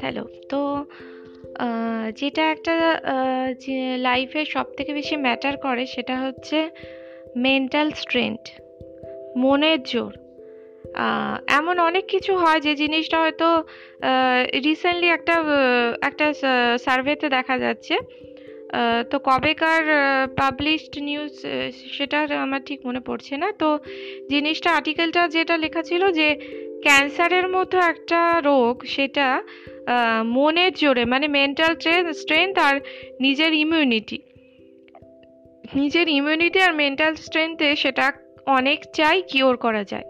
Hello তো যেটা একটা লাইফে সব থেকে বেশি ম্যাটার করে সেটা হচ্ছে মেন্টাল স্ট্রেংথ মনের জোর। এমন অনেক কিছু হয় যে জিনিসটা হয়তো রিসেন্টলি একটা একটা সার্ভেতে দেখা যাচ্ছে। তো কবেকার পাবলিশড নিউজ সেটা আমার ঠিক মনে পড়ছে না। তো জিনিসটা আর্টিকেলটা যেটা লেখা ছিল যে, ক্যান্সারের মতো একটা রোগ সেটা মনের জোরে মানে মেন্টাল স্ট্রেংথ আর নিজের ইমিউনিটি নিজের ইমিউনিটি আর মেন্টাল স্ট্রেংথে সেটা অনেক চাই কিওর করা যায়।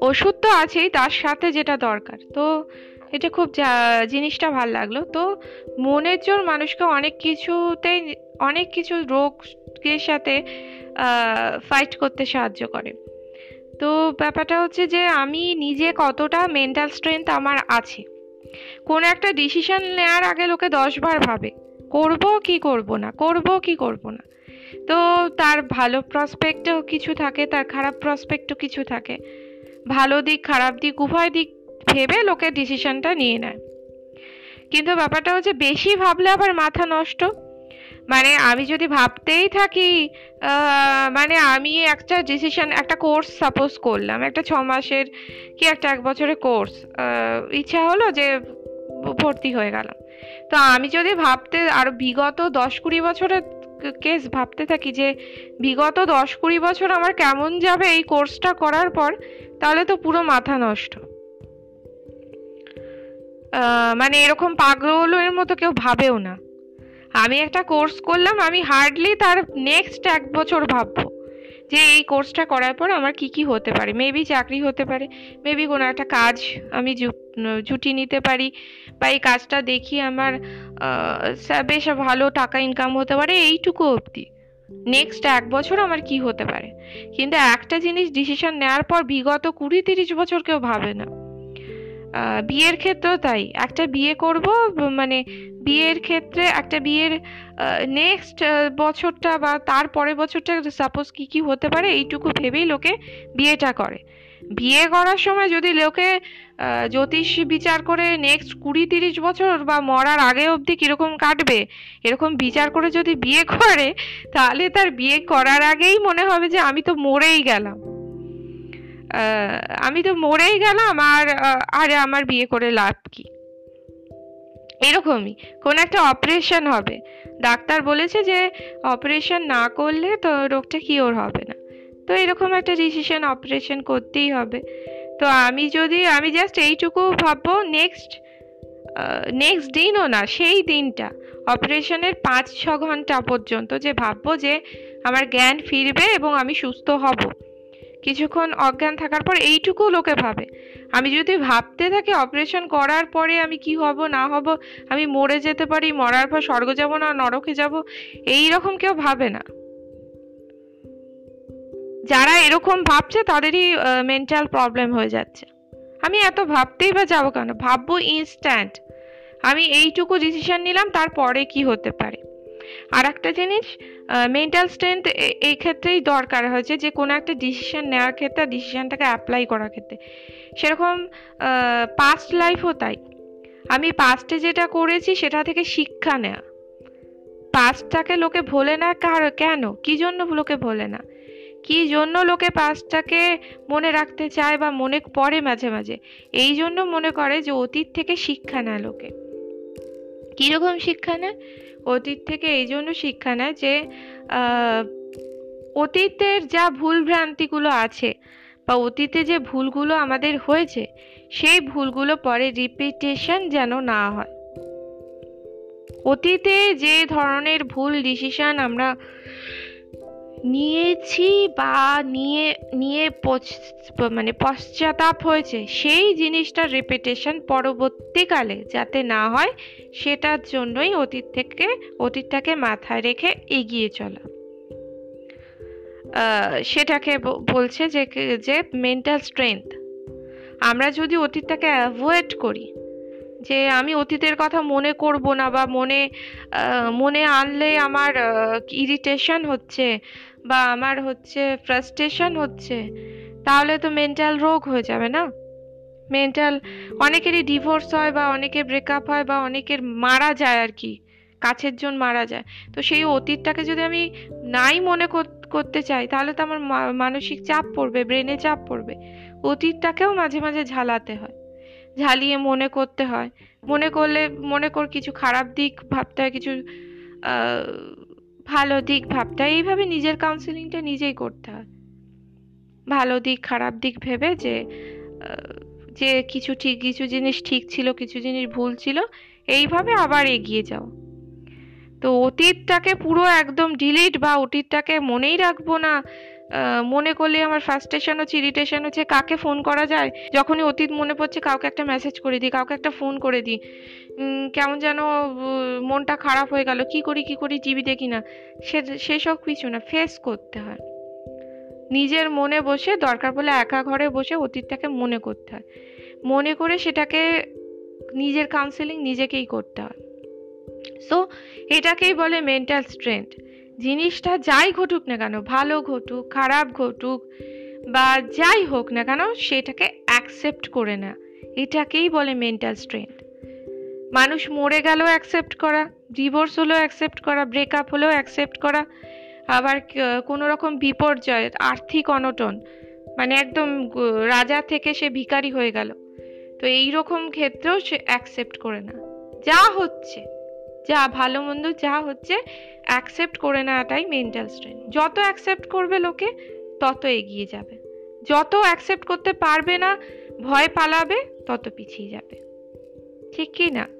ওষুধ তো আছেই, তার সাথে যেটা দরকার। তো এটা খুব জিনিসটা ভালো লাগল। তো মনের জোর মানুষকে অনেক কিছুতেই, অনেক কিছু রোগের সাথে ফাইট করতে সাহায্য করে। তো ব্যাপারটা হচ্ছে যে আমি নিজে কতটা মেন্টাল স্ট্রেংথ আমার আছে। কোনো একটা ডিসিশন নেওয়ার আগে লোকে দশবার ভাবে, করব কি করব না? করব কি করব না? তো তার ভালো প্রসপেক্টও কিছু থাকে, তার খারাপ প্রসপেক্টও কিছু থাকে। ভালো দিক, খারাপ দিক, উভয় দিক ভেবে লোকে ডিসিশনটা নিয়ে নেয়। কিন্তু ব্যাপারটা হচ্ছে বেশি ভাবলে আবার মাথা নষ্ট। মানে আমি যদি ভাবতেই থাকি মানে আমি একটা ডিসিশন একটা কোর্স সাপোজ করলাম, একটা ছ মাসের কি একটা এক বছরের কোর্স ইচ্ছা হলো যে ভর্তি হয়ে গেলাম। তো আমি যদি ভাবতে, আর বিগত দশ কুড়ি বছরের কেস ভাবতে থাকি যে বিগত দশ কুড়ি বছর আমার কেমন যাবে এই কোর্সটা করার পর, তাহলে তো পুরো মাথা নষ্ট। মানে এরকম পাগলের মতো কেউ ভাবেও না। আমি একটা কোর্স করলাম, আমি হার্ডলি তার নেক্সট এক বছর ভাববো যে এই কোর্সটা করার পর আমার কি কি হতে পারে। মেবি চাকরি হতে পারে মেবি কোনো একটা কাজ আমি জুটি নিতে পারি বা এই কাজটা দেখি আমার বেশ ভালো টাকা ইনকাম হতে পারে, এইটুকু অবধি। নেক্সট এক বছর আমার কি হতে পারে? কিন্তু একটা জিনিস ডিসিশন নেওয়ার পর বিগত কুড়ি তিরিশ বছর কেউ ভাবে না। বিয়ের ক্ষেত্রেও তাই। একটা বিয়ে করব মানে বিয়ের ক্ষেত্রে একটা বিয়ের নেক্সট বছরটা বা তার পরের বছরটা সাপোজ কি কি হতে পারে এইটুকু ভেবেই লোকে বিয়েটা করে। বিয়ে করার সময় যদি লোকে জ্যোতিষ বিচার করে নেক্সট কুড়ি তিরিশ বছর বা মরার আগে অবধি কীরকম কাটবে, এরকম বিচার করে যদি বিয়ে করে, তাহলে তার বিয়ে করার আগেই মনে হবে যে আমি তো মরেই গেলাম। আমি তো মরেই গেলাম আর আরে আমার বিয়ে করে লাভ কি? এরকমই, কোন একটা অপারেশন হবে। ডাক্তার বলেছে যে অপারেশন না করলে তো রোগটা কিওর হবে না। তো এরকম একটা ডিসিশন অপারেশন করতেই হবে। তো আমি যদি, আমি জাস্ট এইটুকু ভাববো নেক্সট নেক্সট দিনও না, সেই দিনটা অপারেশনের পাঁচ ছ ঘণ্টা পর্যন্ত যে ভাববো যে, আমার জ্ঞান ফিরবে এবং আমি সুস্থ হব। কিছুক্ষণ অজ্ঞান থাকার পর এইটুকু লোকে ভাবে। আমি যদি ভাবতে থাকি অপারেশন করার পরে আমি কি হব, না হব, আমি মরে যেতে পারি, মরার পর স্বর্গ যাব না, নরকে যাব, এই রকম কেউ ভাবে না। যারা এরকম ভাবছে তাদেরই মেন্টাল প্রবলেম হয়ে যাচ্ছে। আমি এত ভাবতেই বা যাব কেন? ভাববো ইনস্ট্যান্ট আমি এইটুকু ডিসিশন নিলাম, তারপরে কি হতে পারে? আর একটা জিনিস মেন্টাল স্ট্রেংথ এই ক্ষেত্রেই দরকার হয়েছে যে কোনো একটা ডিসিশন নেওয়ার ক্ষেত্রে ডিসিশনটাকে অ্যাপ্লাই করার ক্ষেত্রে। সেরকম পাস্ট লাইফও তাই। আমি পাস্টে যেটা করেছি সেটা থেকে শিক্ষা নেওয়া পাস্টটাকে লোকে ভোলে না কার, কেন? কি জন্য লোকে ভোলে না? কি জন্য লোকে পাস্টটাকে মনে রাখতে চায় বা মনে পড়ে মাঝে মাঝে? এই জন্য মনে করে যে অতীত থেকে শিক্ষা নেয় লোকে। কীরকম শিক্ষা নেয়? অতীত থেকে এই জন্য শিক্ষা নেয় যে অতীতের যা ভুল ভ্রান্তিগুলো আছে বা অতীতে যে ভুলগুলো আমাদের হয়েছে, সেই ভুলগুলো পরে রিপিটেশন যেন না হয়। অতীতে যে ধরনের ভুল ডিসিশন আমরা নিয়েছি বা নিয়ে নিয়ে মানে পশ্চাতাপ হয়েছে, সেই জিনিসটার রিপিটেশন পরবর্তীকালে যাতে না হয়, সেটার জন্যই অতীত থেকে, অতীতটাকে মাথায় রেখে এগিয়ে চলা। সেটাকে বলছে যে যে মেন্টাল স্ট্রেংথ আমরা যদি অতীতটাকে অ্যাভয়েড করি, যে আমি অতীতের কথা মনে করব না বা মনে মনে আনলে আমার ইরিটেশন হচ্ছে বা আমার হচ্ছে ফ্রাস্ট্রেশন হচ্ছে, তাহলে তো মেন্টাল রোগ হয়ে যাবে না? মেন্টাল অনেকেরই ডিভোর্স হয় বা অনেকের ব্রেকআপ হয় বা অনেকের মারা যায় আর কি, কাছের জন মারা যায়। তো সেই অতীতটাকে যদি আমি নাই মনে করতে চাই, তাহলে তো আমার মানসিক চাপ পড়বে ব্রেনে চাপ পড়বে। অতীতটাকেও মাঝে মাঝে ঝালাতে হয়, ঝালিয়ে মনে করতে হয়। মনে করলে, মনে কর কিছু খারাপ দিক, ভাবতে হয় কিছু ভালো দিক ভাবটা এইভাবে নিজের কাউন্সিলিংটা নিজেই করতে হয়। ভালো দিক, খারাপ দিক ভেবে যে যে কিছু ঠিক, কিছু জিনিস ঠিক ছিল, কিছু জিনিস ভুল ছিল, এইভাবে আবার এগিয়ে যাও। তো অতীতটাকে পুরো একদম ডিলিট বা অতীতটাকে মনেই রাখব না। মনে করলে আমার ফার্স্টেশন হচ্ছে ইরিটেশন হচ্ছে, কাকে ফোন করা যায়? যখনই অতীত মনে পড়ছে, কাউকে একটা মেসেজ করে দিই, কাউকে একটা ফোন করে দিই। কেমন যেন মনটা খারাপ হয়ে গেল, কি করি কি করি টিভি দেখি না। সে, সেসব কিছু না ফেস করতে হয়। নিজের মনে বসে, দরকার পড়লে একা ঘরে বসে অতীতটাকে মনে করতে হয়। মনে করে সেটাকে নিজের কাউন্সেলিং নিজেকেই করতে হয়। সো এটাকেই বলে মেন্টাল স্ট্রেংথ জিনিসটা যাই ঘটুক না কেন, ভালো ঘটুক, খারাপ ঘটুক বা যাই হোক না কেন, সেটাকে অ্যাকসেপ্ট করে না। এটাকেই বলে মেন্টাল স্ট্রেংথ মানুষ মরে গেলেও অ্যাকসেপ্ট করা ডিভোর্স হলেও অ্যাকসেপ্ট করা ব্রেকআপ হলেও অ্যাকসেপ্ট করা, আবার কোনো রকম বিপর্যয়, আর্থিক অনটন মানে একদম রাজা থেকে সে ভিকারি হয়ে গেল। তো এই রকম ক্ষেত্রেও সে অ্যাকসেপ্ট করে না। যা হচ্ছে। যা ভালো মন্দ যা হচ্ছে অ্যাকসেপ্ট করে নেওয়াটাই মেন্টাল স্ট্রেন যত অ্যাকসেপ্ট করবে লোকে, তত এগিয়ে যাবে। যত অ্যাকসেপ্ট করতে পারবে না, ভয় পালাবে, তত পিছিয়ে যাবে। ঠিক কি না?